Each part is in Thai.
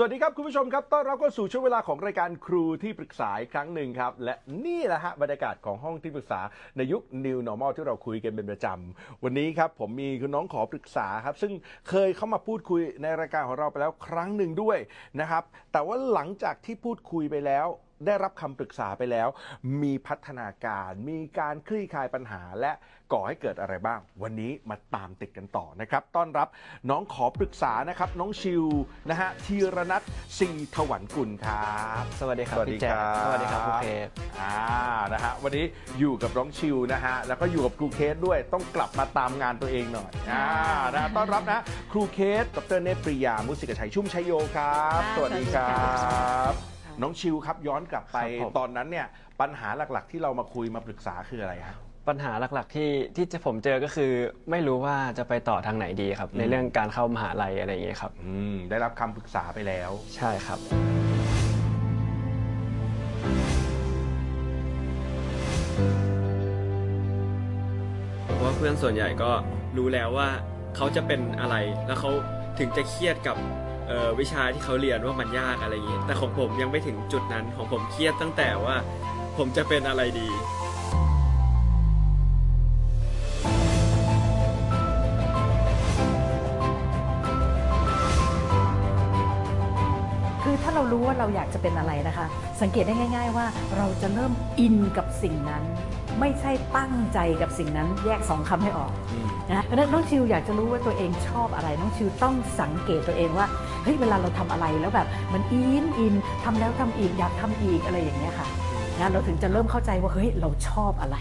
สวัสดีครับ คุณผู้ชมครับ ต้อนรับเข้าสู่ช่วงเวลาของรายการครูที่ปรึกษาอีกครั้งหนึ่งครับ และนี่แหละฮะบรรยากาศของห้องที่ปรึกษาในยุค New Normal ที่เราคุยกันเป็นประจำ วันนี้ครับผมมีคุณน้องขอปรึกษาครับ ซึ่งเคยเข้ามาพูดคุยในรายการของเราไปแล้วครั้งหนึ่งด้วยนะครับ แต่ว่าหลังจากที่พูดคุยไปแล้ว ได้รับคำปรึกษาไปแล้ว มีพัฒนาการ มีการคลี่คลายปัญหาและก่อให้เกิดอะไรบ้าง วันนี้มาตามติดกันต่อนะครับ ต้อนรับน้องขอปรึกษานะครับ น้องชิวนะฮะธีรนัทซีถวันกุลครับ สวัสดีครับสวัสดีพี่แจ๊คครับสวัสดีครับครูเคสอ่านะฮะวันนี้อยู่กับน้องชิวนะฮะแล้วก็อยู่กับครูเคสด้วยต้องกลับมาตามงานตัวเองหน่อยอ่านะฮะต้อนรับนะครูเคสดรเนตรปริยามุสิกชัยชุ่มชัยโยครับค่ะสวัสดีครัสวัสดีครับ น้องชิวครับย้อนกลับไปครับผม ตอนนั้นเนี่ยปัญหาหลักๆ ที่เรามาคุยมาปรึกษาคืออะไรฮะ ปัญหาหลักๆที่ที่จะผมเจอก็คือไม่รู้ว่าจะไปต่อทางไหนดีครับ ในเรื่องการเข้ามหาลัยอะไรอย่างเงี้ยครับ อืมได้รับคำปรึกษาไปแล้ว ใช่ครับ เพราะว่าเพื่อนส่วนใหญ่ก็รู้แล้วว่าเขาจะเป็นอะไรแล้วเขาถึงจะเครียดกับเอ่อ วิชาที่เขาเรียนว่ามันยากอะไรอย่างนี้แต่ของผมยังไม่ถึงจุดนั้นของผมเครียดตั้งแต่ว่าผมจะเป็นอะไรดีคือถ้าเรารู้ว่าเราอยากจะเป็นอะไรนะคะ สังเกตได้ง่าย ๆ ว่าเราจะเริ่มอินกับสิ่งนั้น ไม่ใช่ตั้งใจกับสิ่งนั้นแยกสองคำให้ออกอืมนะเพราะฉะนั้นน้องชิวอยากจะรู้ว่าตัวเองชอบอะไร น้องชิวต้องสังเกตตัวเองว่าเฮ้ยเวลาเราทำอะไรแล้วแบบมันอินอินทำแล้วทำอีกอยากทำอีกอะไรอย่างเงี้ยค่ะนะเราถึงจะเริ่มเข้าใจว่าเฮ้ยเราชอบอะไร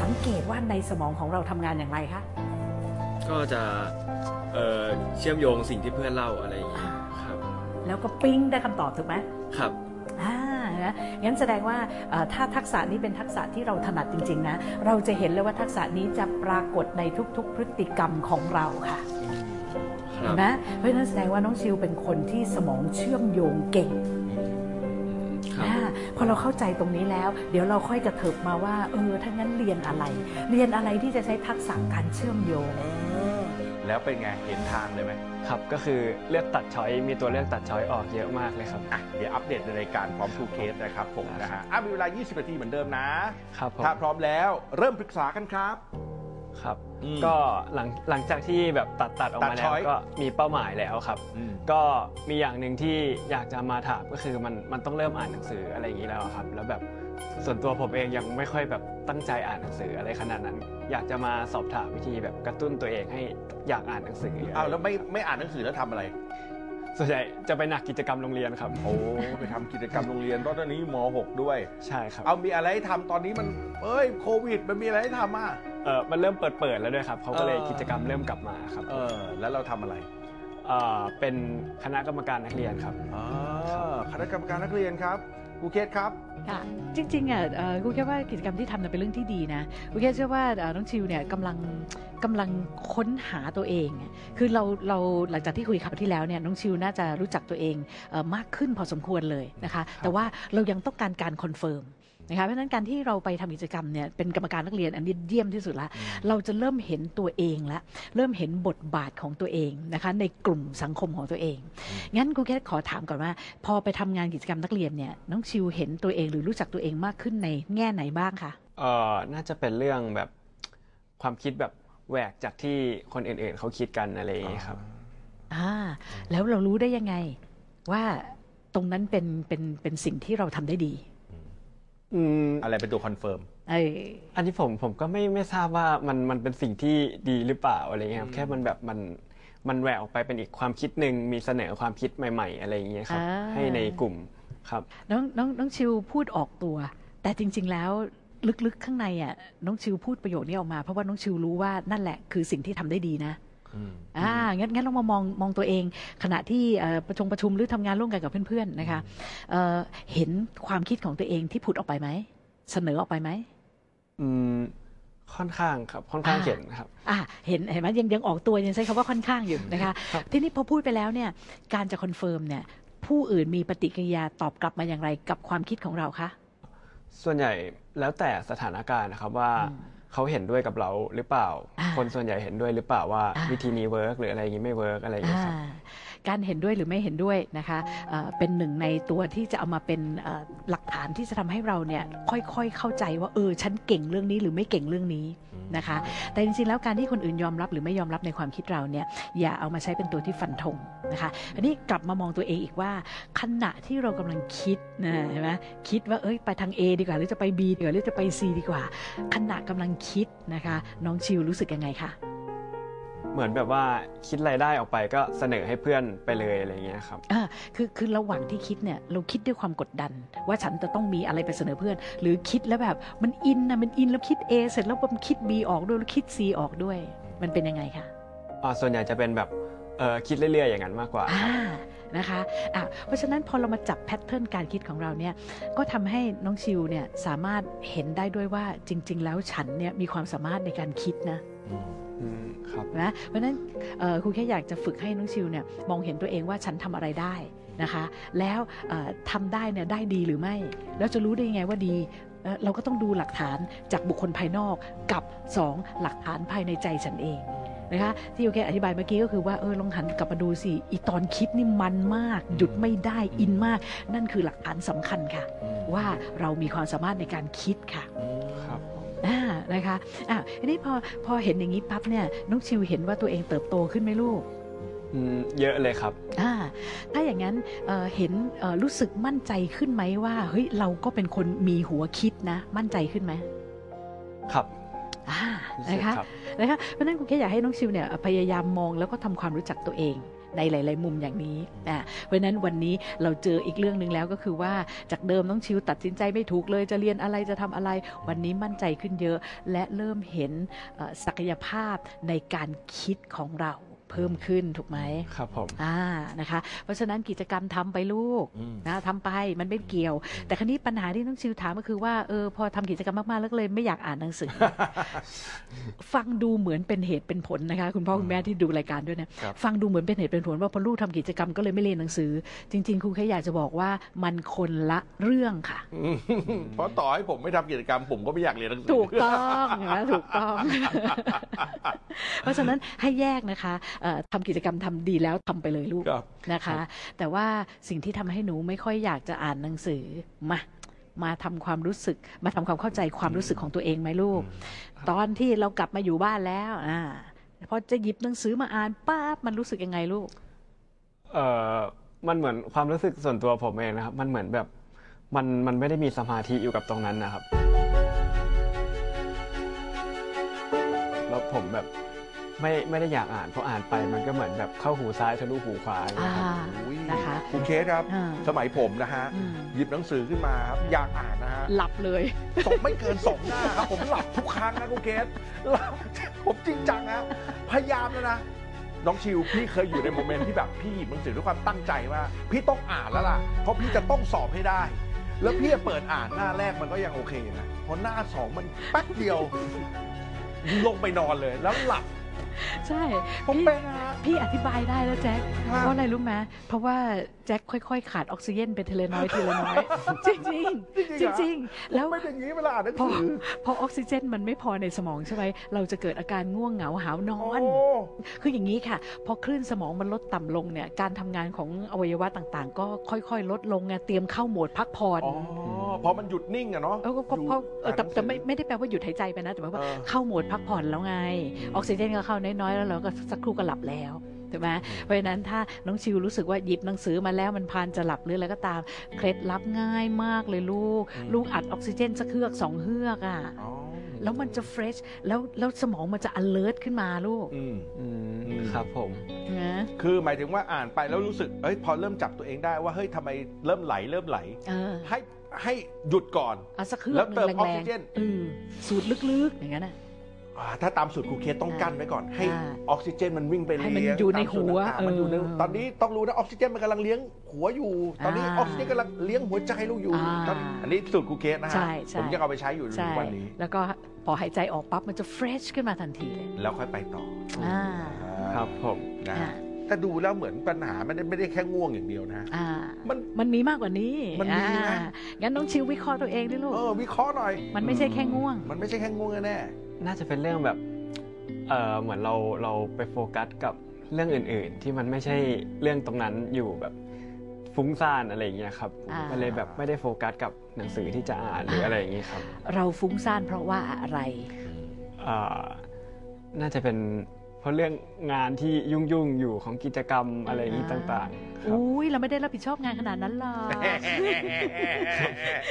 สังเกตว่าในสมองของเราทำงานอย่างไรคะ ก็จะเอ่อเชื่อมโยงสิ่งที่เพื่อนเล่าอะไรอย่างนี้ครับ แล้วก็ปิ้งได้คำตอบถูกไหมครับอ่า นะงั้นแสดงว่าเอ่อถ้าทักษะนี้เป็นทักษะที่เราถนัดจริง ๆ นะ เราจะเห็นเลยว่าทักษะนี้จะปรากฏในทุก ๆ พฤติกรรมของเราค่ะครัเห็นไหมเพราะฉะนั้นแสดงว่าน้องชิวเป็นคนที่สมองเชื่อมโยงเก่งครับอาพอเราเข้าใจตรงนี้แล้ว เดี๋ยวเราค่อยจะเถิบมาว่าเออถ้างั้นเรียนอะไร เรียนอะไรที่จะใช้ทักษะการเชื่อมโยง แล้วเป็นไงเห็นทางเลยไหมครับก็คือเลือกตัด choice มีตัวเลือกตัด choice ออกเยอะมากเลยครับอะเดี๋ยวอัปเดตในรายการพร้อมครูเคสนะครับผมนะฮะอะมีเวลา 20 นาทีเหมือนเดิมนะครับผมถ้าพร้อมแล้วเริ่มปรึกษากันครับ ครับอืมก็หลังหลังจากที่แบบตัดตัดออกตัมาดแล้ช้วอย ก็มีเป้าหมายแล้วครับ อืม ก็มีอย่างหนึ่งที่อยากจะมาถามก็คือมันมันต้องเริ่มอ่านหนังสืออะไรอย่างนี้แล้วครับ แล้วแบบส่วนตัวผมเองยังไม่ค่อยแบบตั้งใจอ่านหนังสืออะไรขนาดนั้น อยากจะมาสอบถามวิธีแบบกระตุ้นตัวเองให้อยากอ่านหนังสืออ้าวแล้วไม่ไม่อ่านหนังสือแล้วทำอะไร ส่วนใหญ่จะไปหนักกิจกรรมโรงเรียนครับ โอ้ไปทำกิจกรรมโรงเรียนเพราะตอนนี้ม .6 ด้วย ใช่ครับเอามีอะไรให้ทำตอนนี้มันเอ้ยโควิด มันมีอะไรให้ทำอะ เออมันเริ่มเปิดเปิดแล้วด้วยครับเขาก็เลยเออ กิจกรรมเริ่มกลับมาครับเออ แล้วเราทำอะไรเออเป็นคณะกรรมการนักเรียนครับ อ่าคณะกรรมการนักเรียนครับครูเคสครับ ค่ะจริงๆอะเอ่อกูแค่ว่ากิจกรรมที่ทำเนี่ยเป็นเรื่องที่ดีนะกูแค่เชื่อว่าเอ่อน้องชิวเนี่ยกำลังกำลังค้นหาตัวเอง คือเราเราหลังจากที่คุยคราวที่แล้วเนี่ยน้องชิวน่าจะรู้จักตัวเองเอ่อมากขึ้นพอสมควรเลยนะคะ แต่ว่าเรายังต้องการการ confirm นะคะเพราะฉะนั้นการที่เราไปทำกิจกรรมเนี่ยเป็นกรรมการนักเรียนอันนี้เยี่ยมที่สุดละเราจะเริ่มเห็นตัวเองละเริ่มเห็นบทบาทของตัวเองนะคะในกลุ่มสังคมของตัวเอง งั้นครูแค่ขอถามก่อนว่า พอไปทำงานกิจกรรมนักเรียนเนี่ยน้องชิวเห็นตัวเองหรือรู้จักตัวเองมากขึ้นในแง่ไหนบ้างคะเออน่าจะเป็นเรื่องแบบความคิดแบบแหวกจากที่คนอื่นๆเขาคิดกันอะไรอย่างเงี้ยครับอ่าแล้วเรารู้ได้ยังไงว่าตรงนั้นเป็นเป็นเป็นสิ่งที่เราทำได้ดี อืมอะไรเป็นตัว confirm เออ อันนี้ผมผมก็ไม่ไม่ทราบว่ามันมันเป็นสิ่งที่ดีหรือเปล่าอะไรเงี้ยครับแค่มันแบบมันมันแหวกออกไปเป็นอีกความคิดหนึ่งมีเสนอความคิดใหม่ ๆ อะไรอย่างเงี้ยครับ อ่า ให้ในกลุ่มครับ น้องน้องน้องชิวพูดออกตัว แต่จริง ๆ แล้วลึกๆข้างในอะน้องชิวพูดประโยคนี้ออกมา เพราะว่าน้องชิวรู้ว่านั่นแหละคือสิ่งที่ทำได้ดีนะ อ่างั้นงั้นเรามามองมองตัวเอง ขณะที่เอ่อประชุมประชุมหรือทำงานร่วมกันกับเพื่อนๆนะคะเอ่อเห็นความคิดของตัวเองที่ผุดออกไปไหมเสนอออกไปไหมอืมค่อนข้างครับค่อนข้างอ่าเห็นครับอ่าเห็นเห็นไหมยังยังออกตัวยังใช้คำว่าค่อนข้างอยู่นะคะครับทีนี้พอพูดไปแล้วเนี่ยการจะ confirm เนี่ยผู้อื่นมีปฏิกิริยาตอบกลับมาอย่างไรกับความคิดของเราคะส่วนใหญ่แล้วแต่สถานการณ์นะครับว่า เขาเห็นด้วยกับเราหรือเปล่าอ่า คนส่วนใหญ่เห็นด้วยหรือเปล่าว่าอ่าวิธีนี้ work หรืออะไรอย่างนี้ไม่ work อะไรอย่างเงี้ยครับอ่า การเห็นด้วยหรือไม่เห็นด้วยนะคะเป็นหนึ่งในตัวที่จะเอามาเป็นหลักฐานที่จะทำให้เราเนี่ยค่อยๆเข้าใจว่าเออฉันเก่งเรื่องนี้หรือไม่เก่งเรื่องนี้นะคะ แต่จริงๆแล้วการที่คนอื่นยอมรับหรือไม่ยอมรับในความคิดเราเนี่ยอย่าเอามาใช้เป็นตัวที่ฟันธงนะคะ อันนี้กลับมามองตัวเองอีกว่า ขณะที่เรากำลังคิดนะเห็นไหมคิดว่าเอ้ยไปทาง A ดีกว่า หรือจะไป B ดีกว่าหรือจะไป C ดีกว่า ขณะกำลังคิดนะคะ น้องชิวรู้สึกยังไงคะ เหมือนแบบว่าคิดรายได้ออกไปก็เสนอให้เพื่อนไปเลยอะไรอย่างเงี้ยครับอ่าคือคือระหว่างที่คิดเนี่ยเราคิดด้วยความกดดัน ว่าฉันจะต้องมีอะไรไปเสนอเพื่อน หรือคิดแล้วแบบมันอินนะมันอินแล้วคิด A เสร็จแล้วมันคิด B ออกด้วยแล้วคิด C ออกด้วย มันเป็นยังไงคะอ่าส่วนใหญ่จะเป็นแบบเออคิดเรื่อยๆ อย่างนั้นมากกว่าอ่านะคะอะเพราะฉะนั้นพอเรามาจับแพทเทิร์นการคิดของเราเนี่ยก็ทำให้น้องชิวเนี่ยสามารถเห็นได้ด้วยว่าจริง ๆ แล้วฉันเนี่ยมีความสามารถในการคิดนะอืมครับ นะเพราะฉะนั้นครูแค่อยากจะฝึกให้น้องชิวเนี่ยมองเห็นตัวเองว่าฉันทำอะไรได้นะคะ แล้วเอ่อทำได้เนี่ยได้ดีหรือไม่ แล้วจะรู้ได้ยังไงว่าดีเราก็ต้องดูหลักฐานจากบุคคลภายนอกกับ 2 หลักฐานภายในใจฉันเองนะคะที่โอเคอธิบายเมื่อกี้ก็คือว่าเออลองหันกลับมาดูสิอีตอนคิดนี่มันมาก หยุดไม่ได้อินมาก นั่นคือหลักฐานสำคัญค่ะ ว่าเรามีความสามารถในการคิดค่ะ นะคะอะทีนี้พอพอเห็นอย่างนี้ปั๊บเนี่ยน้องชิวเห็นว่าตัวเองเติบโตขึ้นไหมลูกอืมเยอะเลยครับอ่าถ้าอย่างนั้นเอ่อเห็นเอ่อรู้สึกมั่นใจขึ้นไหมว่าเฮ้ยเราก็เป็นคนมีหัวคิดนะ มั่นใจขึ้นไหมครับอ่ารู้สึกนะคะครับนะคะเพราะฉะนั้นคุณแค่อยากให้น้องชิวเนี่ยพยายามมองแล้วก็ทำความรู้จักตัวเอง ในหลาย ๆ มุมอย่างนี้อ่าเพราะฉะนั้นวันนี้เราเจออีกเรื่องหนึ่งแล้วก็คือว่าจากเดิมน้องชิวตัดสินใจไม่ถูกเลย จะเรียนอะไรจะทำอะไร วันนี้มั่นใจขึ้นเยอะ และเริ่มเห็นเอ่อศักยภาพในการคิดของเรา เพิ่มขึ้นถูกไหมครับผมอ่านะคะ เพราะฉะนั้นกิจกรรมทำไปลูกอืมนะทำไปมันไม่เกี่ยว แต่ครั้นี้ปัญหาที่น้องชิวถามก็คือว่าเออพอทำกิจกรรมมากๆแล้วก็เลยไม่อยากอ่านหนังสือ ฟังดูเหมือนเป็นเหตุเป็นผลนะคะ คุณพ่อคุณแม่ที่ดูรายการด้วยเนี่ยครับฟังดูเหมือนเป็นเหตุเป็นผลว่าพอลูกทำกิจกรรมก็เลยไม่เรียนหนังสือ จริง ๆครูแค่อยากจะบอกว่ามันคนละเรื่องค่ะอืมเพราะต่อให้ผมไม่ทำกิจกรรมผมก็ไม่อยากเรียนหนังสือถูกต้องนะถูกต้อง เพราะฉะนั้นให้แยกนะคะเอ่อทำกิจกรรมทำดีแล้วทำไปเลยลูกครับนะคะ แต่ว่าสิ่งที่ทำให้หนูไม่ค่อยอยากจะอ่านหนังสือมามาทำความรู้สึก มาทำความเข้าใจความรู้สึกของตัวเองไหมลูก ตอนที่เรากลับมาอยู่บ้านแล้วอ่าพอจะหยิบหนังสือมาอ่านป้าบมันรู้สึกยังไงลูกเอ่อมันเหมือนความรู้สึกส่วนตัวผมเองนะครับ มันเหมือนแบบมันมันไม่ได้มีสมาธิอยู่กับตรงนั้นนะครับ แล้วผมแบบ ไม่ไม่ได้อยากอ่านเพราะอ่านไปมันก็เหมือนแบบเข้าหูซ้ายทะลุหูขวาอย่างอ่าเงี้ยครับ อุ๊ยนะคะคุณเคสครับ อ่า สมัยผมนะฮะ อืมหยิบหนังสือขึ้นมาครับอยากอ่านนะฮะหลับเลยสองไม่เกินสองหน้าครับ ผมหลับทุกครั้งนะคุณเคสหลับผมจริงจังนะพยายามแล้วนะน้องชิวพี่เคยอยู่ในโมเมนต์ที่แบบพี่หยิบหนังสือด้วยความตั้งใจว่าพี่ต้องอ่านแล้วล่ะ เพราะพี่จะต้องสอบให้ได้ แล้วพี่จะเปิดอ่านหน้าแรกมันก็ยังโอเคนะพอหน้าสองมันแป๊บเดียว ลงไปนอนเลยแล้วหลับ ใช่ผมพี่เป็นนะฮะ พี่อธิบายได้แล้วแจ็คฮะ เพราะอะไรรู้ไหมเพราะว่าแจ็คค่อยๆ ขาดออกซิเจนไปทีละน้อยทีละน้อย จริงๆจริงๆแล้วไม่เป็นอย่างนี้เวลาอ่านหนังพอสือพอออกซิเจนมันไม่พอในสมองใช่ไหมเราจะเกิดอาการง่วงเหงาหาวนอนโอ้คืออย่างนี้ค่ะ พอคลื่นสมองมันลดต่ำลงเนี่ยการทำงานของอวัยวะต่างๆ ก็ค่อยๆ ลดลงไงเตรียมเข้าโหมดพักผ่อนอ๋อพอมันหยุดนิ่งอะเนาะเออก็ก็อยู่เพราะเออแต่อ่านหนังสือ แต่ไม่ไม่ได้แปลว่าหยุดหายใจไปนะ แต่ว่าเออ เข้าโหมดพักผ่อนแล้วไง ออกซิเจนก็เข้าน้อยๆ แล้วเราก็สักครู่ก็หลับแล้วถูกไหมเพราะฉะนั้นถ้าน้องชิวรู้สึกว่าหยิบหนังสือมาแล้วมันพานจะหลับหรืออะไรก็ตาม เคล็ดลับง่ายมากเลยลูก ลูกอัดออกซิเจนสักเฮือกสองเฮือกอะอ๋อแล้วมันจะเฟรชแล้วแล้วสมองมันจะ alert ขึ้นมาลูกอืมอืมอืมครับผมนะคือหมายถึงว่าอ่านไปแล้วรู้สึกเอ้ยพอเริ่มจับตัวเองได้ว่าเฮ้ยทำไมเริ่มไหลเริ่มไหลเออให้ให้หยุดก่อนเอาสักเฮือแล้กวหเตินึ่มงออกแรซิงเจนๆเออสูดลึกๆอย่างนั้นอะอ่า ถ้าตามสูตรครูเคสต้องกั้นไว้ก่อน ให้อ่าออกซิเจนมันวิ่งไปให้เลี้ยงมันอยู่ในตามสูตรหัวต่างๆมันอยู่ในเออตอนนี้ต้องรู้นะออกซิเจนมันกำลังเลี้ยงหัวอยู่ ตอนนี้อ่าออกซิเจนกำลังเลี้ยงหัวใจลูกอยู่อ่าตอนนี้อันนี้สูตรครูเคสนะฮะใช่ใช่ผมยังเอาไปใช้อยู่ใช่วันนี้ แล้วก็พอหายใจออกปั๊บมันจะเฟรชขึ้นมาทันทีเลยแล้วค่อยไปต่ออ่าอ่าครับผมนะอ่า แต่ดูแล้วเหมือนปัญหาไม่ได้ไม่ได้แค่ง่วงอย่างเดียวนะอ่ามันมันมีมากกว่านี้มันมีนะอ่างั้นน้องชิววิเคราะห์ตัวเองด้วยลูกเออวิเคราะห์หน่อย มันไม่ใช่แค่ง่วง มันไม่ใช่แค่ง่วงแน่น่าจะเป็นเรื่องแบบเออเหมือนเราเราไปโฟกัสกับเรื่องอื่น ๆ ที่มันไม่ใช่เรื่องตรงนั้นอยู่แบบฟุ้งซ่านอะไรอย่างเงี้ยครับอ่ามัมันเลยแบบไม่ได้โฟกัสกับหนังสือที่จะอ่านหรืออะไรอย่างงี้ครับ เราฟุ้งซ่านเพราะว่าอะไรอ่าน่าจะเป็น เพราะเรื่องงานที่ยุ่งๆอยู่ของกิจกรรมอะไรอย่างนี้ต่างๆครับ อุ้ยเราไม่ได้รับผิดชอบงานขนาดนั้นหรอกๆ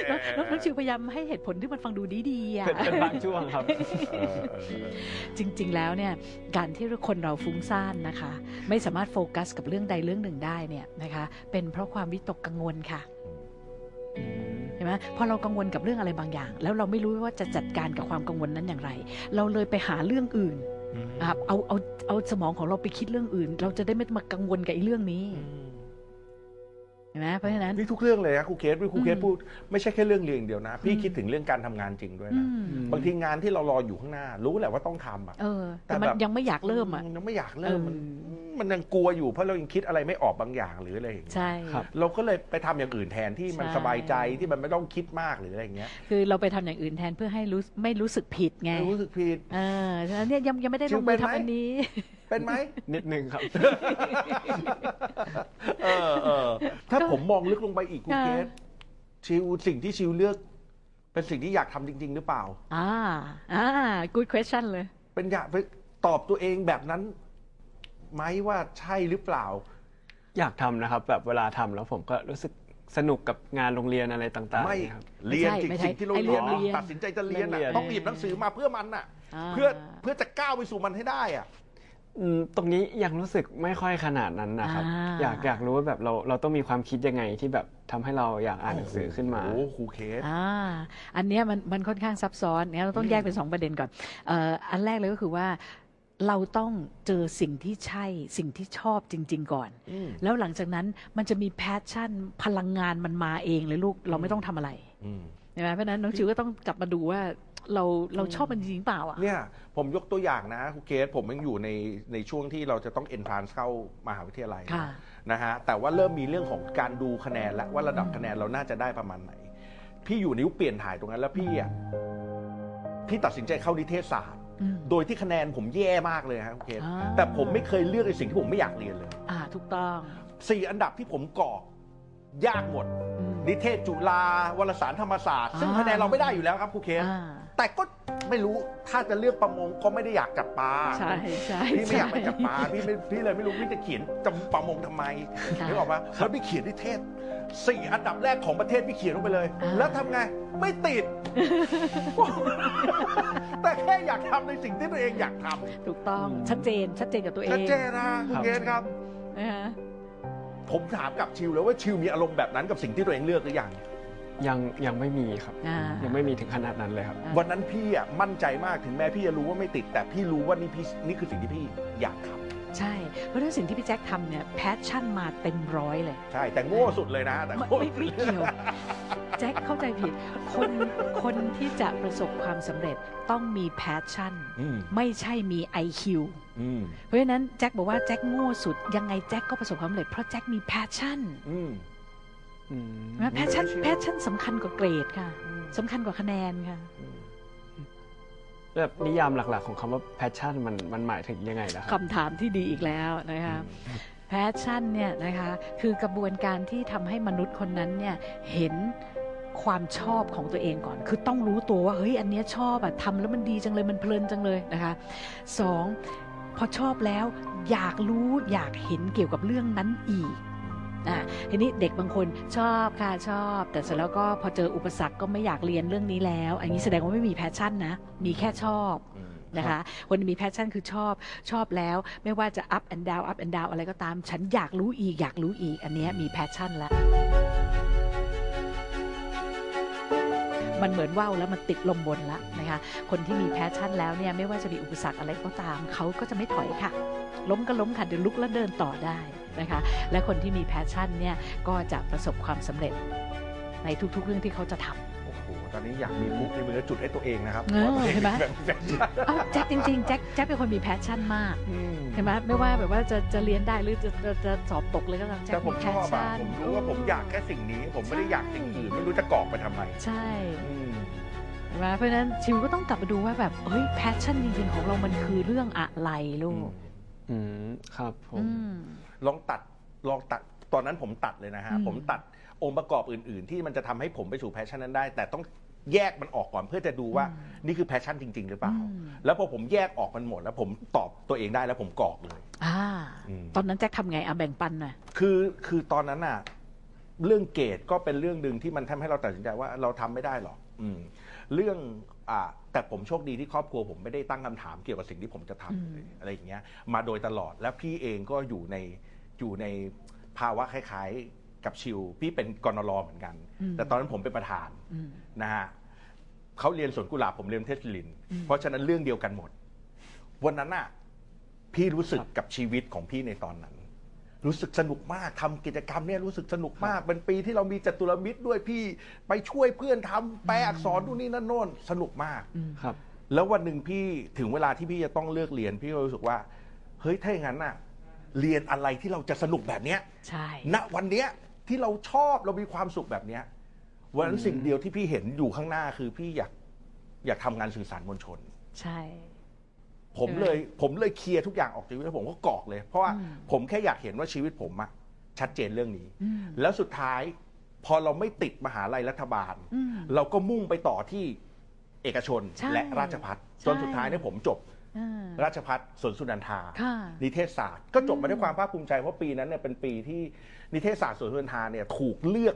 น้องน้องน้องชิวพยายามให้เหตุผลที่มันฟังดูดีๆอะเป็นเป็นบางช่วงครับเออเออเออจริงๆแล้วเนี่ยการที่คนเราฟุ้งซ่านนะคะ ไม่สามารถโฟกัสกับเรื่องใดเรื่องหนึ่งได้เนี่ยนะคะ เป็นเพราะความวิตกกังวลค่ะเห็นไหมพอเรากังวลกับเรื่องอะไรบางอย่าง แล้วเราไม่รู้ว่าจะจัดการกับความกังวลนั้นอย่างไร เราเลยไปหาเรื่องอื่น นะครับเอาเอาเอาสมองของเราไปคิดเรื่องอื่น เราจะได้ไม่มากังวลกับไอ้เรื่องนี้ เห็นไหมเพราะฉะนั้น นี่ทุกเรื่องเลยนะครูเคสครูเคสอืมพูดไม่ใช่แค่เรื่องเรียนอย่างเดียวนะ พี่อืมคิดถึงเรื่องการทำงานจริงด้วยอืนะมบางทีงานที่เรารออยู่ข้างหน้า รู้แหละว่าต้องทำอะเออแต่แต่มันแบบยังไม่อยากเริ่มอะยังไม่อยากเริ่มมันเออมันยังกลัวอยู่เพราะเรายังคิดอะไรไม่ออกบางอย่างหรืออะไรอย่างเงี้ยใช่ครับเราก็เลยไปทำอย่างอื่นแทนที่มันใช่สบายใจที่มันไม่ต้องคิดมากหรืออะไรอย่างเงี้ยคือเราไปทำอย่างอื่นแทนเพื่อให้รู้ไม่รู้สึกผิดไงรู้สึกผิดเออฉะนั้นเนี่ยยังยังไม่ได้ชิลวงเป็มือนไหมทำอันนี้ เป็นไหม นิดนึงครับ เออเออถ้าผมมองลึกลงไปอีกครูค่ะเคสชิวสิ่งที่ชิวเลือก เป็นสิ่งที่อยากทำจริง ๆ หรือเปล่า อ่า อ่า good question เลย เป็นอยากไปตอบตัวเองแบบนั้นไหมว่าใช่หรือเปล่า อยากทำนะครับ แบบเวลาทำแล้วผมก็รู้สึกสนุกกับงานโรงเรียนอะไรต่างๆไม่ครับ เรียนไม่ใช่จริงไม่ใช่สิ่งที่เราไอ้เรียนเรื่องเรียนตัดสินใจจะเรียนเรื่องเรียน่ะนต้องหยิบหนังสือมาเพื่อมันน่ะา เพื่อเพื่อจะก้าวไปสู่มันให้ได้อะ อืมตรงนี้ยังรู้สึกไม่ค่อยขนาดนั้นนะครับ อ่า อยากอยากรู้ว่าแบบเราเราต้องมีความคิดยังไงที่แบบทำให้เราอยากอ่านหนังสือขึ้นมา โอ้ครูเคส อ่าอันเนี้ยมันมันค่อนข้างซับซ้อนเนี่ยเราต้องแยกเป็นสองประเด็นก่อนเอ่ออันแรกเลยก็คือว่า เราต้องเจอสิ่งที่ใช่สิ่งที่ชอบจริง ๆ ก่อน อืม แล้วหลังจากนั้นมันจะมี passion พลังงานมันมาเองเลยลูกเราไม่ต้องทำอะไรอืม ใช่ไหมเพราะฉะนั้นน้องจิวก็ต้องกลับมาดูว่า เราเราชอบมันจริงๆเปล่าอะ เนี่ยผมยกตัวอย่างนะครูเคสผมยังอยู่ในในช่วงที่เราจะต้องเอนทรานซ์เข้ามหาวิทยาลัยค่ะ นะฮะแต่ว่าเริ่มมีเรื่องของการดูคะแนนแล้วว่าระดับคะแนนเราน่าจะได้ประมาณไหน พี่อยู่นิ้วเปลี่ยนถ่ายตรงนั้นแล้วพี่อะพี่ตัดสินใจเข้านิเทศศาสตร์ อืม โดยที่คะแนนผมแย่มากเลยครับครูเคสอ่า แต่ผมไม่เคยเลือกในสิ่งที่ผมไม่อยากเรียนเลย อ่าถูกต้อง สี่อันดับที่ผมกรอก ยากหมดอืมนิเทศจุฬาวารสารธรรมศาสตร์ ซึ่งอ่าคะแนนเราไม่ได้อยู่แล้วครับครูเคสอ่าแต่ก็ไม่รู้ถ้าจะเลือกประมงก็ไม่ได้อยากจับปลาใช่ใช่พี่ไม่อยากไปใช่จับปลาพี่ไม่พี่เลยไม่รู้พี่จะเขียนจำประมงทำไมค่ะนึกออกปะแล้วพี่เขียนนิเทศสี่อันดับแรกของประเทศพี่เขียนลงไปเลยอ่าแล้วทำไงไม่ติด แต่แค่อยากทำในสิ่งที่ตัวเองอยากทำถูกต้องชัดเจนชัดเจนกับตัวเองชัดเจนนะคุณเกศครับนะฮะ ผมถามกับชิวเลยว่าชิวมีอารมณ์แบบนั้นกับสิ่งที่ตัวเองเลือกหรือยัง ยังยังไม่มีครับ อ่ายังไม่มีถึงขนาดนั้นเลยครับอ่าวันนั้นพี่อะมั่นใจมากถึงแม้พี่จะรู้ว่าไม่ติด แต่พี่รู้ว่านี่พี่นี่คือสิ่งที่พี่อยากทำใช่ เพราะฉะนั้นสิ่งที่พี่แจ็คทำเนี่ย passion มาเต็มร้อยเลยใช่แต่โง่สุดเลยนะแต่ไม่โง่ไม่ไม่เกี่ยว แจ็คเข้าใจผิด คนคนที่จะประสบความสำเร็จต้องมี passion อืมไม่ใช่มี IQ อืมเพราะฉะนั้นแจ็คบอกว่าแจ็คโง่สุด ยังไงแจ็คก็ประสบความสำเร็จเพราะแจ็คมี passion อืมอืมนะ passion ไม่เชื่อ passionั่นสำคัญกว่าเกรดค่ะสำคัญกว่าคะแนนค่ะ แบบนิยามหลักๆ ของคำว่า passion มันมันหมายถึงยังไงนะครับ คำถามที่ดีอีกแล้วนะคะ passion เนี่ยนะคะคือกระบวนการที่ทำให้มนุษย์คนนั้นเนี่ยเห็น ความชอบของตัวเองก่อน คือต้องรู้ตัวว่าเฮ้ยอันเนี้ยชอบอะทำแล้วมันดีจังเลยมันเพลินจังเลยนะคะสองพอชอบแล้วอยากรู้อยากเห็นเกี่ยวกับเรื่องนั้นอีกอะทีนี้เด็กบางคนชอบค่ะชอบ แต่เสร็จแล้วก็พอเจออุปสรรคก็ไม่อยากเรียนเรื่องนี้แล้ว อันนี้แสดงว่าไม่มี passion นะมีแค่ชอบนะคะคนมี passion คือชอบชอบแล้ว ไม่ว่าจะ up and down up and down อะไรก็ตาม ฉันอยากรู้อีกอยากรู้อีก อันนี้มี passion แล้ว มันเหมือนว่าวแล้วมันติดลมบนแล้วนะคะคนที่มี passion แล้วเนี่ยไม่ว่าจะมีอุปสรรคอะไรก็ตามเขาก็จะไม่ถอยค่ะ ล้มก็ล้มค่ะเดี๋ยวลุกแล้วเดินต่อได้นะคะและคนที่มี passion เนี่ยก็จะประสบความสำเร็จในทุกๆเรื่องที่เขาจะทำ ตอนนี้อยากมีพลุในมือจุดให้ตัวเองนะครับเออเห็นไหม แบบแบบเอ้าแจ็คจริงๆแจ็คแจ็คเป็นคนมี passion มากอืมเห็นไหมไม่ว่าแบบว่าจะจะเรียนได้หรือจะจะจะสอบตกเลยก็ตามแต่ผมชอบอะ passion ผมรู้ว่าผมอยากแค่สิ่งนี้ ผมไม่ได้อยากสิ่งอื่นไม่รู้จะกรอกไปทำไมใช่อืมเห็นไหมเพราะฉะนั้นชิวก็ต้องกลับมาดูว่าแบบเฮ้ย passion จริงๆของเรามันคือเรื่องอะไรลูกอืมครับผม อืม ลองตัดลองตัดตอนนั้นผมตัดเลยนะฮะอืม ผมตัดองค์ประกอบอื่น ๆ ที่มันจะทำให้ผมไปสู่ passion นั้นได้ แต่ต้อง แยกมันออกก่อนเพื่อจะดูว่านี่คือ passion จริง ๆ หรือเปล่าอืมแล้วพอผมแยกออกมันหมด แล้วผมตอบตัวเองได้แล้วผมกรอกเลย อ่าอืมตอนนั้นแจ็คทำไงอะแบ่งปันหน่อย คือคือตอนนั้นน่ะเรื่องเกรดก็เป็นเรื่องหนึ่งที่มันทำให้เราตัดสินใจว่าเราทำไม่ได้หรอกอืมเรื่องอ่าแต่ผมโชคดีที่ครอบครัวผมไม่ได้ตั้งคำถามเกี่ยวกับสิ่งที่ผมจะทำเลยอะไรอย่างเงี้ย มาโดยตลอดแล้วพี่เองก็อยู่ในอยู่ในภาวะคล้ายๆ กับชิวพี่เป็นกรนรเหมือนกันอืมแต่ตอนนั้นผมเป็นประธานอืมนะฮะเขาเรียนสวนกุหลาบผมเรียนเทศลินอืมเพราะฉะนั้นเรื่องเดียวกันหมด วันนั้นน่ะพี่รู้สึกกับชีวิตของพี่ในตอนนั้น รู้สึกสนุกมากทำกิจกรรมเนี่ยรู้สึกสนุกมากเป็นปีที่เรามีจตุรมิตรด้วยพี่ไปช่วยเพื่อนทำแปลอักษรนู่นนี่นั่นโน่นสนุกมากอืมครับ แล้ววันหนึ่งพี่ถึงเวลาที่พี่จะต้องเลือกเรียน พี่ก็รู้สึกว่า เฮ้ยถ้าอย่างนั้นน่ะเรียนอะไรที่เราจะสนุกแบบเนี้ยใช่ณวันเนี้ย ที่เราชอบเรามีความสุขแบบเนี้ยวันนั้นสิ่งเดียวที่พี่เห็นอยู่ข้างหน้าคือพี่อยากอยากทำงานสื่อสารมวลชน ใช่ ผมเลยผมเลยเคลียร์ทุกอย่างออกจากชีวิตแล้วผมก็กรอกเลย เพราะว่าอืมผมแค่อยากเห็นว่าชีวิตผมอะชัดเจนเรื่องนี้อืมแล้วสุดท้ายพอเราไม่ติดมหาลัยรัฐบาลอืมเราก็มุ่งไปต่อที่เอกชนใช่และราชภัฏจนสุดท้ายเนี่ยผมจบอ่าราชภัฏสวนสุนันทาค่ะนิเทศศาสตร์ ก็จบมาด้วยความภาคภูมิใจเพราะปีนั้นเนี่ยเป็นปีที่ นิเทศศาสตร์สวนสุนันทาเนี่ยถูกเลือก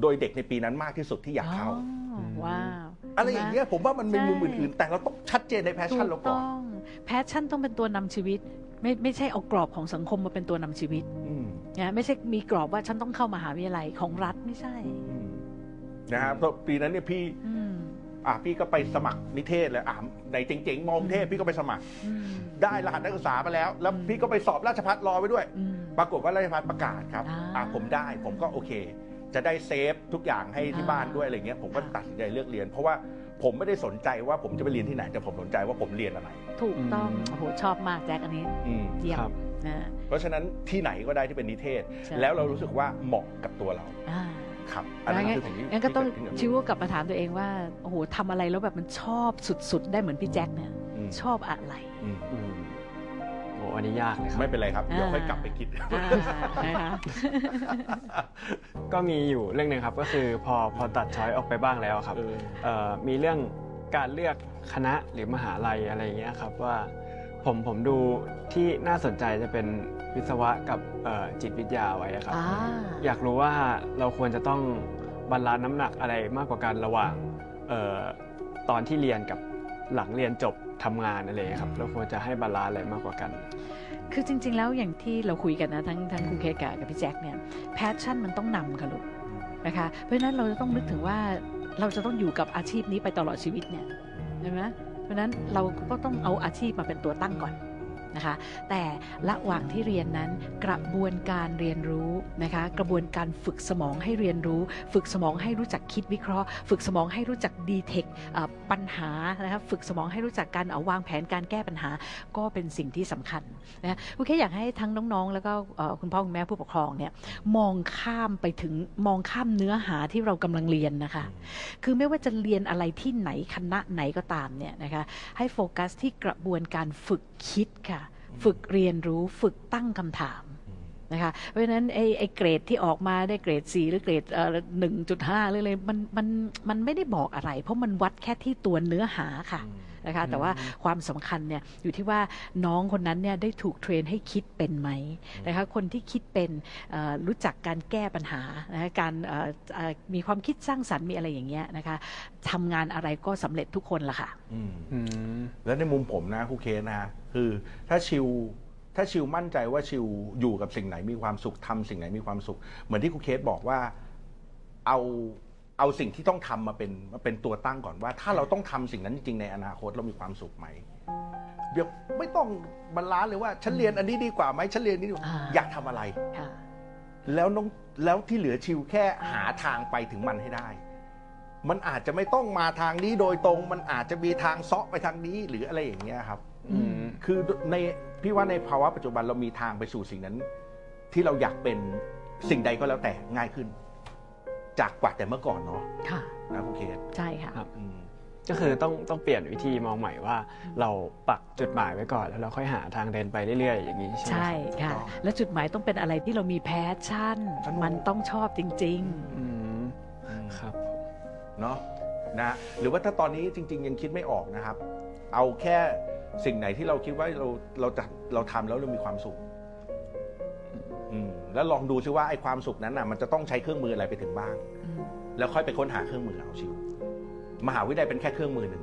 โดยเด็กในปีนั้นมากที่สุดที่อยากเข้า อ๋อว้าว อะไรอย่างเงี้ยผมว่ามันมีใช่มุมอื่นๆ แต่เราต้องชัดเจนใน passion เราก่อนถูกต้อง passion ต้องเป็นตัวนำชีวิต ไม่ไม่ใช่เอากรอบของสังคมมาเป็นตัวนำชีวิตอืม นะไม่ใช่มีกรอบว่าฉันต้องเข้ามหาวิทยาลัยของรัฐไม่ใช่ อืมนะครับเพราะปีนั้นเนี่ยพี่อืมอะพี่ก็ไปสมัครนิเทศเลยอะในเจ๋งๆมองเทพพี่ก็ไปสมัคร อืม ได้รหัสนักศึกษามาแล้ว แล้วพี่ก็ไปสอบราชพัฒรอไว้ด้วย อืม ปรากฏว่าราชพัฒประกาศครับอ่าอะผมได้ผมก็โอเค จะได้เซฟทุกอย่างให้ที่อ่าบ้านด้วยอะไรเงี้ยผมก็อ่าตัดสินใจเลือกเรียน เพราะว่าผมไม่ได้สนใจว่าผมจะไปเรียนที่ไหน แต่ผมสนใจว่าผมเรียนอะไร ถูกต้องอืมโอ้โหชอบมากแจ็คอันนี้อืมเยี่ยมครับนะเพราะฉะนั้นที่ไหนก็ได้ที่เป็นนิเทศใช่แล้วเรารู้สึกว่าเหมาะกับตัวเราอ่าครับอันนั้นงั้นคือสิ่งที่งั้นก็ต้องที่เดขึ้นกับชิวกลับมาถามตัวเองว่าโอ้โหทำอะไรแล้วแบบมันชอบสุดๆ ได้เหมือนพี่แจ็คเนี่ยอืมชอบอะไรอืมอืม โอ้อันนี้ยากเลยครับ ไม่เป็นไรครับ เดี๋ยวอ่าค่อยกลับไปคิดอ่านะคะก็มีอยู่เรื่องหนึ่งครับก็คือพอพอตัดช้อยออกไปบ้างแล้วครับเออเอ่อมีเรื่องการเลือกคณะหรือมหาลัยอะไรอย่างเงี้ยครับว่าผมผมดูที่น่าสนใจจะเป็นวิศวะกับเอ่อจิตวิทยาไว้อะครับอ่าอยากรู้ว่าเราควรจะต้อง balance น้ำหนักอะไรมากกว่ากันระหว่างเอ่อตอนที่เรียนกับหลังเรียนจบ ทำงานอะไรอย่างเงี้ยครับเราควรจะให้ balance อะไรมากกว่ากัน คือจริง ๆ แล้วอย่างที่เราคุยกันนะทั้งทั้งครูเคกะกับพี่แจ็คเนี่ย passion มันต้องนำค่ะลูกนะคะเพราะฉะนั้นเราจะต้องนึกถึงว่าเราจะต้องอยู่กับอาชีพนี้ไปตลอดชีวิตเนี่ยใช่ไหมเพราะฉะนั้นเราก็ต้องเอาอาชีพมาเป็นตัวตั้งก่อน นะคะ แต่ระหว่างที่เรียนนั้นกระบวนการเรียนรู้นะคะ กระบวนการฝึกสมองให้เรียนรู้ ฝึกสมองให้รู้จักคิดวิเคราะห์ ฝึกสมองให้รู้จักดีเทคปัญหานะคะฝึกสมองให้รู้จักการเอาวางแผนการแก้ปัญหาก็เป็นสิ่งที่สำคัญนะคุณแค่อยากให้ทั้งน้องๆ แล้วก็คุณพ่อคุณแม่ผู้ปกครองเนี่ยมองข้ามไปถึงมองข้ามเนื้อหาที่เรากำลังเรียนนะคะ คือไม่ว่าจะเรียนอะไรที่ไหนคณะไหนก็ตามเนี่ยนะคะให้โฟกัสที่กระบวนการฝึกคิดค่ะ ฝึกเรียนรู้ฝึกตั้งคำถามนะคะเพราะฉะนั้นไอ้ไอเกรดที่ออกมาได้เกรด 4 หรือเกรดหนึ่งจุดห้าหรืออะไรมันมันมันไม่ได้บอกอะไร เพราะมันวัดแค่ที่ตัวเนื้อหาค่ะ นะคะแต่ว่าความสำคัญเนี่ยอยู่ที่ว่าน้องคนนั้นเนี่ยได้ถูกเทรนให้คิดเป็นไหมนะคะคนที่คิดเป็นเอ่อรู้จักการแก้ปัญหานะคะการเอ่อเอ่อมีความคิดสร้างสรรค์มีอะไรอย่างเงี้ยนะคะทำงานอะไรก็สำเร็จทุกคนละค่ะอืมอืมแล้วในมุมผมนะครูเคสนะฮะคือถ้าชิวถ้าชิวมั่นใจว่าชิวอยู่กับสิ่งไหนมีความสุขทำสิ่งไหนมีความสุข เหมือนที่ครูเคสบอกว่าเอา เอาสิ่งที่ต้องทำมาเป็นมาเป็นตัวตั้งก่อนว่า ถ้าเราต้องทำสิ่งนั้นจริงๆในอนาคตเรามีความสุขไหมเดี๋ยวไม่ต้องบรรลานซ์เลยว่าฉันเรียนอันนี้ดีกว่าไหมฉันเรียนนี้ดีกว่าอ่า อยากทำอะไร ค่ะ แล้วน้องแล้วที่เหลือชิวแค่หาทางไปถึงมันให้ได้ มันอาจจะไม่ต้องมาทางนี้โดยตรง มันอาจจะมีทางเซาะไปทางนี้หรืออะไรอย่างเงี้ยครับ อืม คือในพี่ว่าในภาวะปัจจุบันเรามีทางไปสู่สิ่งนั้น ที่เราอยากเป็นสิ่งใดก็แล้วแต่ง่ายขึ้น จากกว่าแต่เมื่อก่อนเนาะค่ะนะคุณเคสใช่ค่ะครับอืมก็คือต้องต้องเปลี่ยนวิธีมองใหม่ว่า เราปักจุดหมายไว้ก่อน แล้วเราค่อยหาทางเดินไปเรื่อยๆ อย่างนี้ใช่ไหมใช่ครับค่ะและจุดหมายต้องเป็นอะไรที่เรามี passion สนุกมันต้องชอบจริงอืมอืมครับเนาะนะหรือว่าถ้าตอนนี้จริง ๆ ยังคิดไม่ออกนะครับ เอาแค่สิ่งไหนที่เราคิดว่าเราเราจะเราทำแล้วเรามีความสุขอืม แล้วลองดูซิว่าไอ้ความสุขนั้นน่ะมันจะต้องใช้เครื่องมืออะไรไปถึงบ้างๆอืมแล้วค่อยไปค้นหาเครื่องมือเอาชิวมหาวิทยาลัยเป็นแค่เครื่องมือหนึ่ง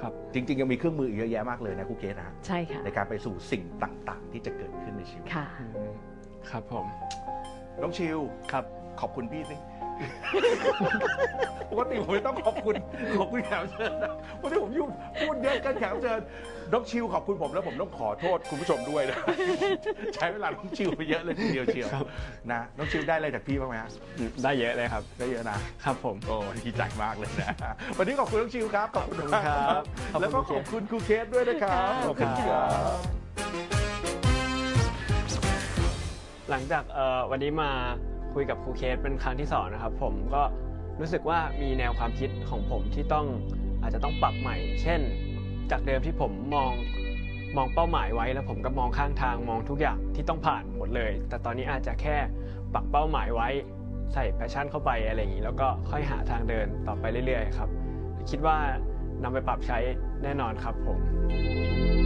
ครับจริงๆ ยังมีเครื่องมืออีกเยอะแยะมากเลยนะครูเกศนะฮะใช่ค่ะในการไปสู่สิ่งต่างๆ ที่จะเกิดขึ้นในชีวิตค่ะอืมครับผมน้องชิวครับ ขอบคุณพี่สิ ปกติผมไม่ต้องขอบคุณขอบคุณแขกรับเชิญนะวันนี้ผมยุ่งพูดเยอะกันแขกรับเชิญน้องชิวขอบคุณผมแล้วผมต้องขอโทษคุณผู้ชมด้วยนะ ใช้เวลาน้องชิวไปเยอะเลยทีเดียวเชียวครับ นะน้องชิวได้อะไรจากพี่บ้างไหมฮะได้เยอะเลยครับ ได้เยอะนะ ครับผม โอ้ดีใจมากเลยนะ วันนี้ขอบคุณน้องชิวครับขอบคุณมากครับขอบคุณแล้วก็ครูขเคสอบคุณครูเคสด้วยนะครับค่ะขอบคุณครั บ หลังจากเอ่อวันนี้มา คุยกับครูเคสเป็นครั้งที่สองนะครับ ผมก็รู้สึกว่ามีแนวความคิดของผมที่ต้องอาจจะต้องปรับใหม่ เช่น จากเดิมที่ผมมองมองเป้าหมายไว้แล้วผมก็มองข้างทางมองทุกอย่างที่ต้องผ่านหมดเลย แต่ตอนนี้อาจจะแค่ปักเป้าหมายไว้ใส่แพชชั่นเข้าไปอะไรอย่างนี้ แล้วก็ค่อยหาทางเดินต่อไปเรื่อยๆครับ คิดว่านำไปปรับใช้แน่นอนครับผม